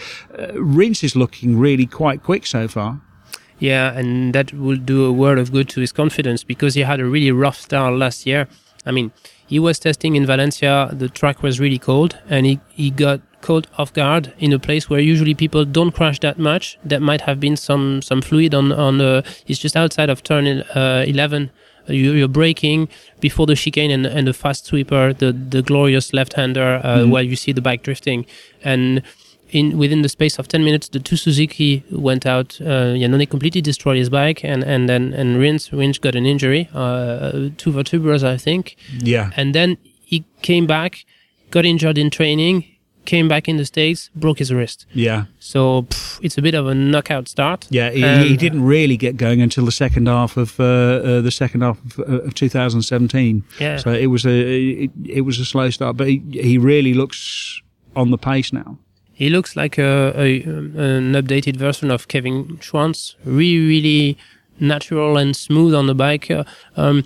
Rins is looking really quite quick so far. Yeah, and that will do a world of good to his confidence because he had a really rough start last year. I mean, he was testing in Valencia, the track was really cold, and he, he got caught off guard in a place where usually people don't crash that much. That might have been some some fluid on on. Uh, it's just outside of turn uh, 11. You, you're braking before the chicane and, and the fast sweeper, the the glorious left-hander, uh, Mhm. while you see the bike drifting, and in within the space of 10 minutes, the two Suzuki went out. Uh, completely destroyed his bike, and and then and Rins Rins got an injury, uh, two vertebrae, I think, Yeah. and then he came back, got injured in training, came back in the states, broke his wrist. Yeah. So pff, it's a bit of a knockout start. Yeah, he, And- he didn't really get going until the second half of uh, uh, the second half of, uh, of 2017. Yeah. So it was a it, it was a slow start, but he, he really looks on the pace now. He looks like a, a an updated version of Kevin Schwantz. Really, really natural and smooth on the bike. Uh, um,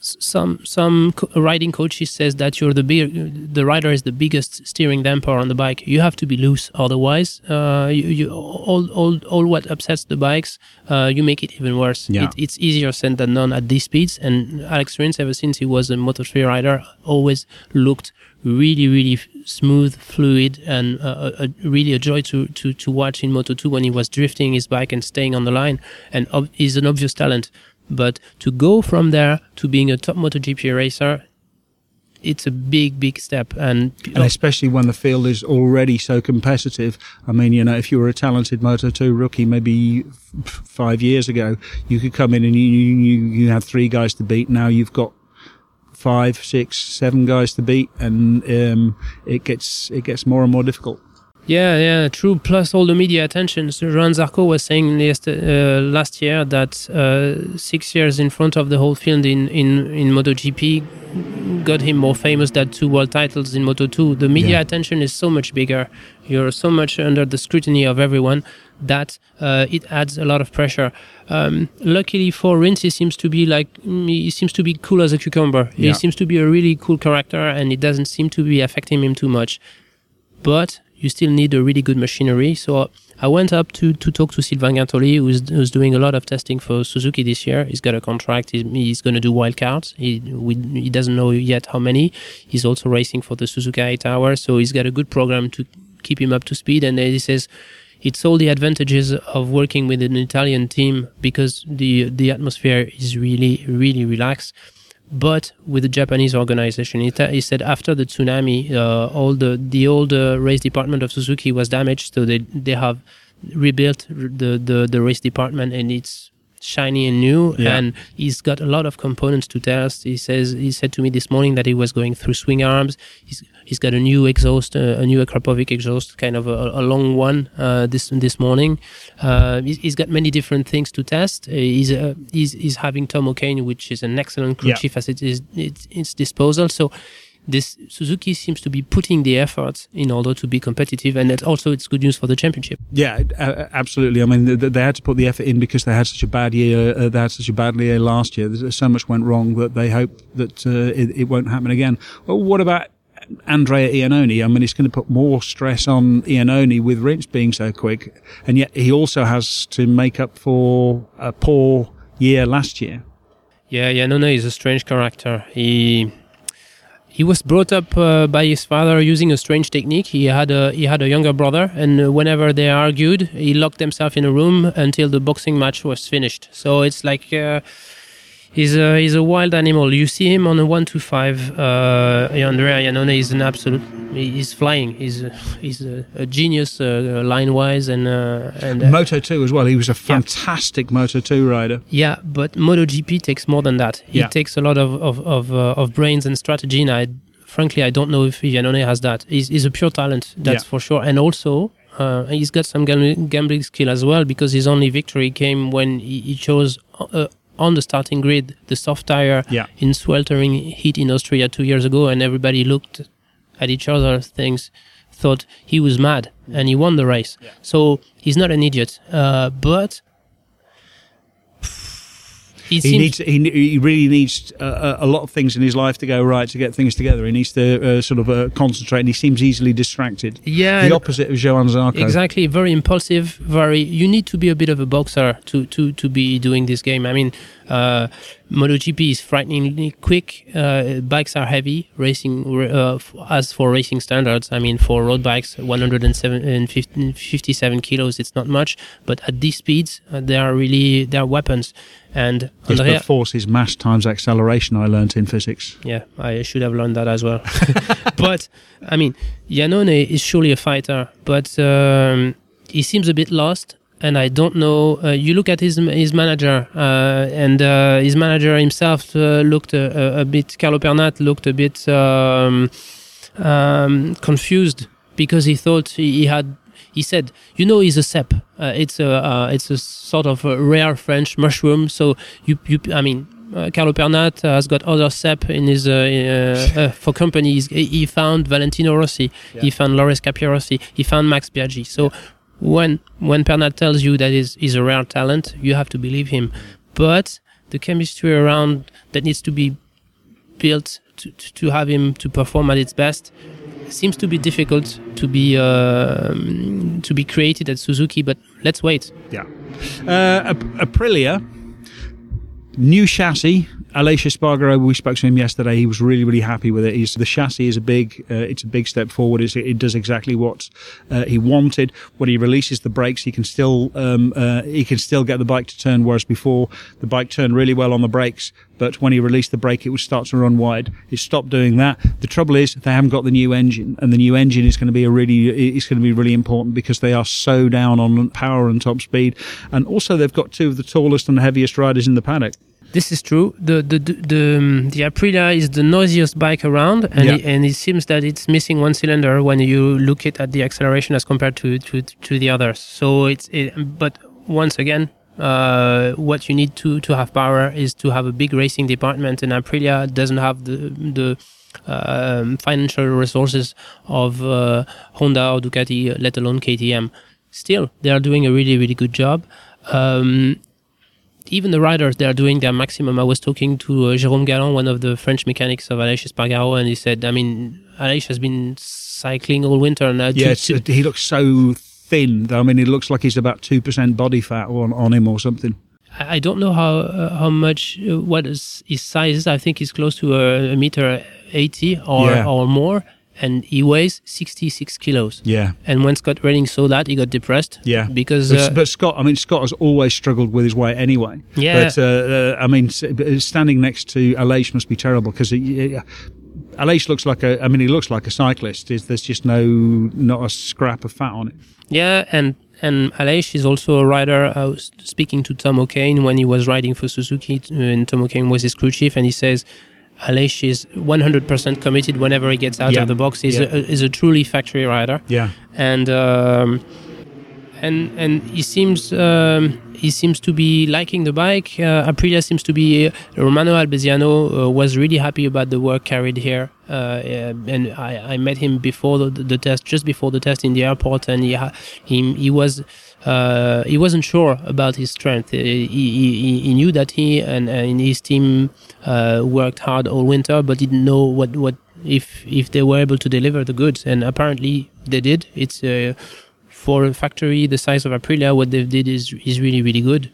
some some co- riding coaches says that you're the big, the rider is the biggest steering damper on the bike. You have to be loose, otherwise, uh, you, you all all all what upsets the bikes, uh, you make it even worse. Yeah. It, it's easier said than done at these speeds. And Alex Rins, ever since he was a Moto3 rider, always looked really, really f- smooth, fluid, and uh, a, a, really a joy to, to, to watch in Moto2 when he was drifting his bike and staying on the line. And ob- he's an obvious talent. But to go from there to being a top MotoGP racer, it's a big, big step. And, And especially when the field is already so competitive. I mean, you know, if you were a talented Moto2 rookie, maybe f- five years ago, you could come in and you, you, you had three guys to beat. Now you've got five, six, seven guys to beat, and um, it gets it gets more and more difficult. Yeah, yeah, true. Plus all the media attention. So Johan Zarco was saying last, uh, last year that uh, six years in front of the whole field in, in, in MotoGP got him more famous than two world titles in Moto2. The media Yeah. attention is so much bigger. You're so much under the scrutiny of everyone that uh, it adds a lot of pressure. Um, luckily for Rins, he seems to be like mm, he seems to be cool as a cucumber. Yeah. He seems to be a really cool character, and it doesn't seem to be affecting him too much but you still need a really good machinery. So I went up to, to talk to Sylvain Guintoli, who's, who's doing a lot of testing for Suzuki this year. He's got a contract. He's, he's going to do wildcards. He, we, he doesn't know yet how many. He's also racing for the Suzuka 8 Hour. So he's got a good program to keep him up to speed. And he says it's all the advantages of working with an Italian team because the, the atmosphere is really, really relaxed but with the Japanese organization. He, he said after the tsunami, uh, all the the old uh, race department of Suzuki was damaged, so they they have rebuilt the the, the race department and it's shiny and new Yeah. and he's got a lot of components to test he says he said to me this morning that he was going through swing arms he's he's got a new exhaust uh, a new Akrapovic exhaust kind of a, a long one uh, this this morning uh, he's, he's got many different things to test he's uh, he's, he's having Tom O'Kane which is an excellent crew Yeah. chief as it is it's its disposal so this Suzuki seems to be putting the effort in order to be competitive, and it also it's good news for the championship. Yeah, absolutely. I mean, they had to put the effort in because they had such a bad year. They had such a bad year last year. So much went wrong that they hope that uh, it, it won't happen again. Well, what about Andrea Iannone? I mean, it's going to put more stress on Iannone with Rins being so quick, and yet he also has to make up for a poor year last year. Yeah, yeah, no, no, he's a strange character. He he was brought up uh, by his father using a strange technique. He had a he had a younger brother, and whenever they argued, he locked himself in a room until the boxing match was finished. So it's like. Uh, He's a he's a wild animal. You see him on a one to five. Uh, Andrea Iannone is an absolute. He's flying. He's a, he's a, a genius uh, line wise and uh, and uh, Moto 2 as well. He was a fantastic Moto 2 rider. yeah, but MotoGP takes more than that. It Yeah. takes a lot of of of, uh, of brains and strategy. And I, frankly, I don't know if Iannone has that. He's, he's a pure talent, that's Yeah. for sure. And also, uh, he's got some gambling skill as well because his only victory came when he, he chose uh, on the starting grid the soft tire Yeah. in sweltering heat in Austria two years ago, and everybody looked at each other, things thought he was mad, and he won the race. So he's not an idiot, uh, but. He, He needs. He, he really needs uh, a lot of things in his life to go right to get things together. He needs to uh, sort of uh, concentrate, and he seems easily distracted. yeah, the opposite of Johan Zarco. Exactly, very impulsive. Very, you need to be a bit of a boxer to to to be doing this game. I mean, uh, MotoGP is frighteningly quick. Uh, bikes are heavy. Racing, uh, f- as for racing standards, I mean, for road bikes, 157 kilos, it's not much. But at these speeds, uh, they are really they are weapons. And Andrea, but force is mass times acceleration. I learnt in physics. yeah, I should have learned that as well. but I mean, Iannone is surely a fighter, but um, he seems a bit lost. And I don't know. Uh, you look at his his manager, uh, and uh, his manager himself uh, looked a, a, a bit. Carlo Pernat looked a bit um, um, confused because he thought he, had. He said, "You know, he's a cep. Uh, it's a uh, it's a sort of a rare French mushroom. So you you. I mean, uh, Carlo Pernat has got other cep in his uh, uh, uh, for companies. He, he found Valentino Rossi. He found Loris Capirossi. He found Max Biaggi. So when when Pernat tells you that is is a rare talent, you have to believe him. But the chemistry around that needs to be built to, to, have him to perform at its best seems to be difficult to be um, to be created at Suzuki. But let's wait. Yeah. Uh, Aprilia, new chassis. Aleix Espargaro, we spoke to him yesterday. He was really, really happy with it. He's, the chassis is a big, uh, it's a big step forward. It's, it does exactly what uh, he wanted. When he releases the brakes, he can still, um, uh, he can still get the bike to turn. Whereas before, the bike turned really well on the brakes, but when he released the brake, it would start to run wide. It stopped doing that. The trouble is they haven't got the new engine, and the new engine is going to be a really, it's going to be really important because they are so down on power and top speed, and also they've got two of the tallest and heaviest riders in the paddock. This is true. The the the the, um, the Aprilia is the noisiest bike around, and Yeah. it, and it seems that it's missing one cylinder when you look it at the acceleration as compared to to, to the others. So it's it, but once again. Uh, what you need to, to have power is to have a big racing department, and Aprilia doesn't have the the um, financial resources of uh, Honda or Ducati, let alone KTM. Still, they are doing a really really good job. Um, even the riders they are doing their maximum. I was talking to uh, Jérôme Galland, one of the French mechanics of Aleix Espargaro, and he said, I mean, Aleix has been cycling all winter, and uh, to- Yes, to- he looks so thin. I mean, he looks like he's about two percent body fat on, on him or something. I I don't know how uh, how much uh, what is his size is. I think he's close to a, a meter eighty or Yeah. or more, and he weighs sixty six kilos. Yeah. And when Scott Redding saw that, he got depressed. Yeah, because but, uh, but Scott, I mean, Scott has always struggled with his weight anyway. Yeah. but uh, uh, I mean, standing next to Aleix must be terrible because Aleix looks like a. I mean, he looks like a cyclist. Is there's just no not a scrap of fat on it. Yeah, and and Aleix is also a rider. I was speaking to Tom O'Kane when he was riding for Suzuki, uh, and Tom O'Kane was his crew chief, and he says Aleix is 100% committed whenever he gets out Yeah. of the box. He's, Yeah. a, is a truly factory rider, Yeah, and um, and and he seems um, he seems to be liking the bike. Uh, Aprilia seems to be. Romano Albesiano uh, was really happy about the work carried here, uh, uh, and I, I met him before the, the test, just before the test in the airport, and he ha- he, he was. Uh, he wasn't sure about his strength. He, he, he- he knew that he and, and his team uh, worked hard all winter, but didn't know what, what if if they were able to deliver the goods. And apparently they did. It's uh, for a factory the size of Aprilia, what they did is is really really good.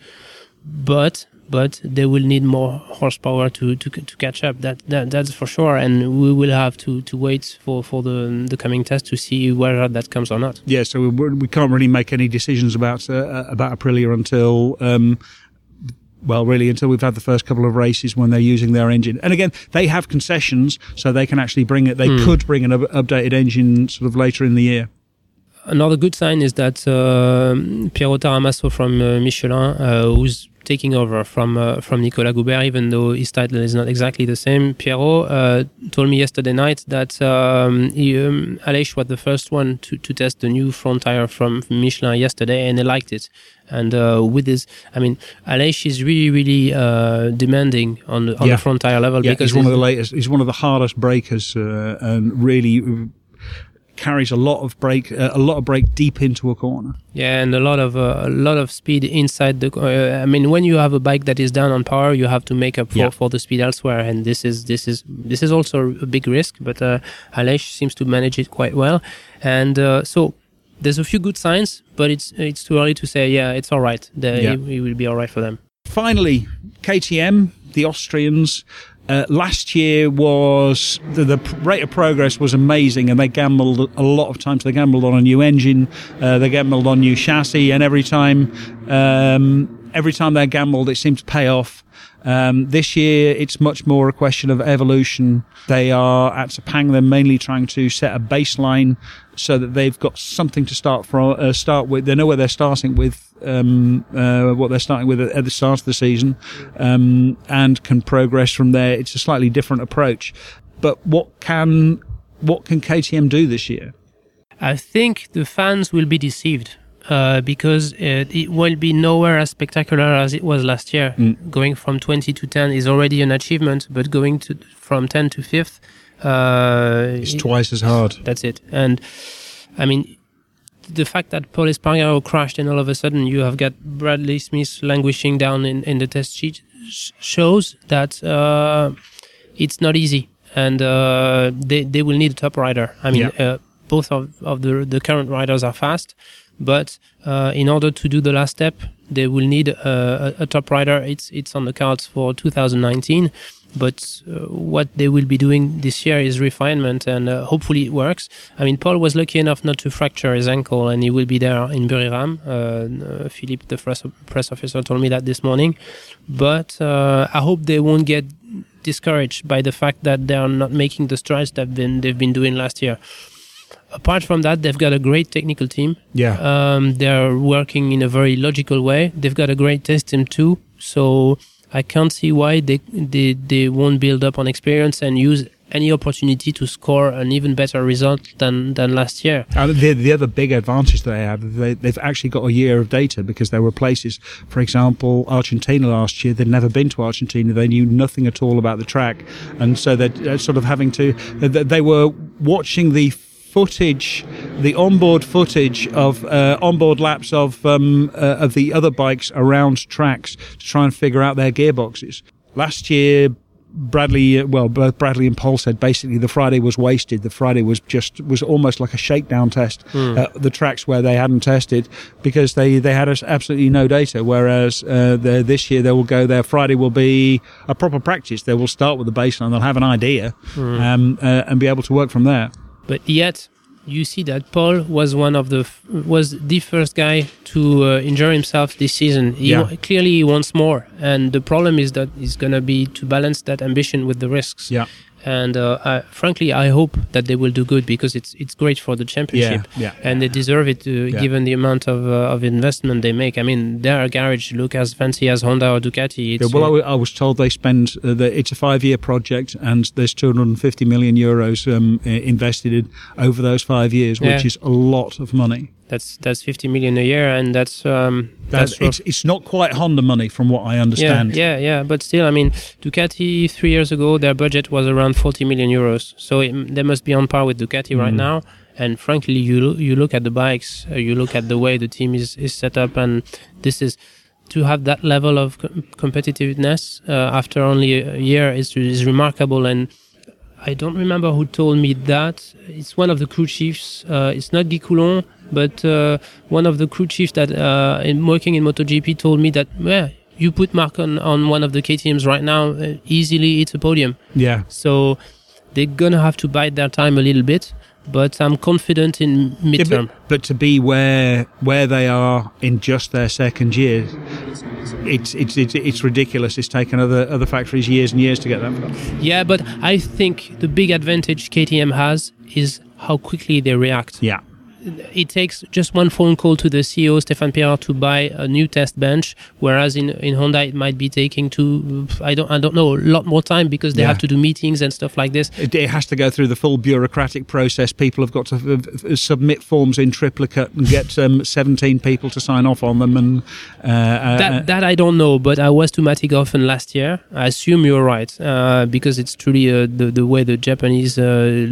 But but they will need more horsepower to to, to catch up. That, that that's for sure. And we will have to, to wait for, for the the coming test to see whether that comes or not. yeah. So we, we can't really make any decisions about uh, about Aprilia until. Um, well, really, until we've had the first couple of races when they're using their engine. And again, they have concessions, so they can actually bring it. They could bring an up- updated engine sort of later in the year. Another good sign is that uh, Piero Taramasso from uh, Michelin, uh, who's taking over from uh, from Nicolas Goubert, even though his title is not exactly the same. Piero uh, told me yesterday night that um, he, um, Aleix was the first one to, to test the new front tire from Michelin yesterday, and they liked it. And uh, with this, I mean, Aleix is really, really uh, demanding on the, on Yeah. the front tire level Yeah, because he's one of the latest. He's one of the hardest breakers, uh, and really carries a lot of break, uh, a lot of break deep into a corner. Yeah, and a lot of uh, a lot of speed inside the. Uh, I mean, when you have a bike that is down on power, you have to make up for, Yeah. for the speed elsewhere, and this is this is this is also a big risk. But uh, Aleix seems to manage it quite well, and uh, so there's a few good signs, but it's it's too early to say. Yeah, it's all right. The, Yeah. it, it will be all right for them. Finally, KTM the Austrians. Uh, last year was the, the rate of progress was amazing, and they gambled a lot of times. They gambled on a new engine, uh, they gambled on new chassis, and every time, um, every time they gambled, it seemed to pay off. Um, this year, it's much more a question of evolution. They are at Sepang. They're mainly trying to set a baseline so that they've got something to start from. Uh, start with. They know where they're starting with. Um, uh, what they're starting with at the start of the season, um, and can progress from there. It's a slightly different approach. But what can what can KTM do this year? I think the fans will be deceived uh, because it, it, will be nowhere as spectacular as it was last year. Mm. Going from 20 to 10 is already an achievement, but going to from 10 to 5th, uh, it's twice as hard. That's it. And I mean, the fact that Pol Espargaro crashed and all of a sudden you have got Bradley Smith languishing down in, in the test sheet shows that uh, it's not easy. And uh, they, they will need a top rider. I mean, yeah. Uh, both of, of the, the current riders are fast but uh, in order to do the last step, they will need a, a, top rider. It's it's on the cards for 2019. But uh, what they will be doing this year is refinement, and uh, hopefully it works. I mean, Pol was lucky enough not to fracture his ankle, and he will be there in Buriram. Uh, Philippe, the press, press officer, told me that this morning. But uh, I hope they won't get discouraged by the fact that they are not making the strides that been, they've been doing last year apart from that, they've got a great technical team. Yeah. Um, they're working in a very logical way. They've got a great test team too. So I can't see why they, they, they won't build up on experience and use any opportunity to score an even better result than, than last year. And the, the other big advantage they have, they, they've actually got a year of data because there were places, for example, Argentina last year, they'd never been to Argentina. They knew nothing at all about the track. And so they're sort of having to, they were watching the footage, the onboard footage of uh, onboard laps of um, uh, of the other bikes around tracks to try and figure out their gearboxes. Last year, Bradley, uh, well, both Bradley and Pol said basically the Friday was wasted. The Friday was just was almost like a shakedown test. Mm. Uh, the tracks where they hadn't tested because they they had absolutely no data. Whereas uh, this year they will go there. Friday will be a proper practice. They will start with the baseline. They'll have an idea mm. um, uh, and be able to work from there. But yet, you see that Pol was one of the was the first guy to uh, injure himself this season. He yeah. clearly he wants more, and the problem is that he's gonna be to balance that ambition with the risks. Yeah. And uh, I, frankly, I hope that they will do good because it's it's great for the championship, yeah, yeah, and they deserve it uh, yeah. given the amount of uh, of investment they make. I mean, their garage look as fancy as Honda or Ducati. Yeah, well, I, I, was told they spend uh, the, it's a five year project, and there's 250 million euros um, invested in over those five years, which is a lot of money. That's that's 50 million a year, and that's um, that's, that's it's, it's not quite Honda money from what I understand. Yeah, yeah, yeah, but still, I mean, Ducati three years ago their budget was around 40 million euros, so it, they must be on par with Ducati mm. right now. And frankly, you you look at the bikes, uh, you look at the way the team is is set up, and this is to have that level of competitiveness uh, after only a year is is remarkable and I don't remember who told me that. It's one of the crew chiefs. Uh, it's not Guy Coulon, but uh, one of the crew chiefs that uh, in working in MotoGP told me that yeah, you put Marc on, on one of the KTM's right now, uh, easily it's a podium. Yeah. So they're gonna have to bide their time a little bit but I'm confident in midterm. Yeah, but, but, to be where where they are in just their second year, it's it's it's, it's ridiculous. It's taken other other factories years and years to get that far. Yeah, but I think the big advantage KTM has is how quickly they react. Yeah it takes just one phone call to the CEO Stefan Pierer, to buy a new test bench, whereas in, in Honda it might be taking two I don't I don't know a lot more time because they yeah. have to do meetings and stuff like this. It, it, has to go through the full bureaucratic process. People have got to uh, submit forms in triplicate and get um, 17 people to sign off on them. And uh, uh, that that I don't know, but I was to Mattighofen last year. I assume you're right uh, because it's truly uh, the the way the Japanese uh,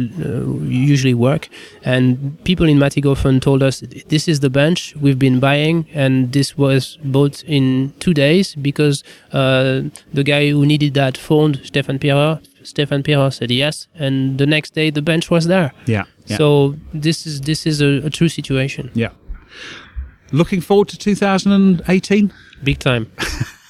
usually work, and people in Mattighofen Goffen told us this is the bench we've been buying, and this was bought in two days because uh, the guy who needed that phoned Stefan Pierer. Stefan Pierer said yes, and the next day the bench was there. Yeah. yeah. So this is this is a, a true situation. Yeah. Looking forward to 2018. Big time.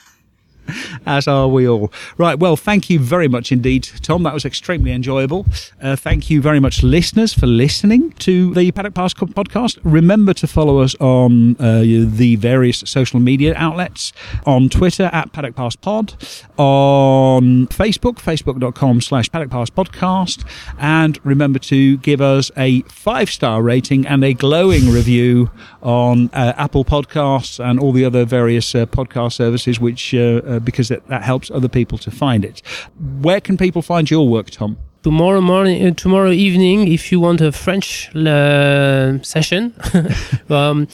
as are we all. Right. Well, thank you very much indeed, Tom. That was extremely enjoyable. Uh, thank you very much, listeners, for listening to the Paddock Pass podcast. Remember to follow us on uh, the various social media outlets on Twitter at Paddock Pass Pod, on Facebook, facebook.com slash Paddock Pass Podcast. And remember to give us a five star rating and a glowing review on uh, Apple Podcasts and all the other various uh, podcast services, which, uh, because that, that helps other people to find it. Where can people find your work, Tom? tomorrow morning, uh, tomorrow evening, if you want a French uh, session, um,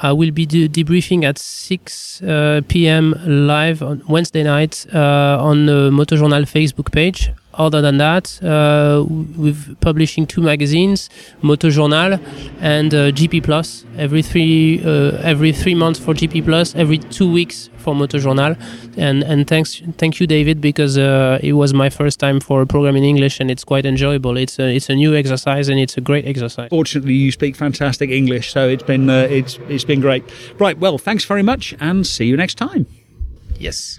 I will be de- debriefing at 6 uh, p.m. live on Wednesday night uh, on the Motojournal Facebook page. Other than that, uh, we're publishing two magazines, Moto Journal and uh, GP Plus, every three uh, every three months for GP Plus, every two weeks for Motojournal. And and thanks thank you, David, because uh, it was my first time for a program in English, and it's quite enjoyable. It's a it's a new exercise, and it's a great exercise. Fortunately, you speak fantastic English, so it's been uh, it's it's been great. Right, well, thanks very much, and see you next time. Yes.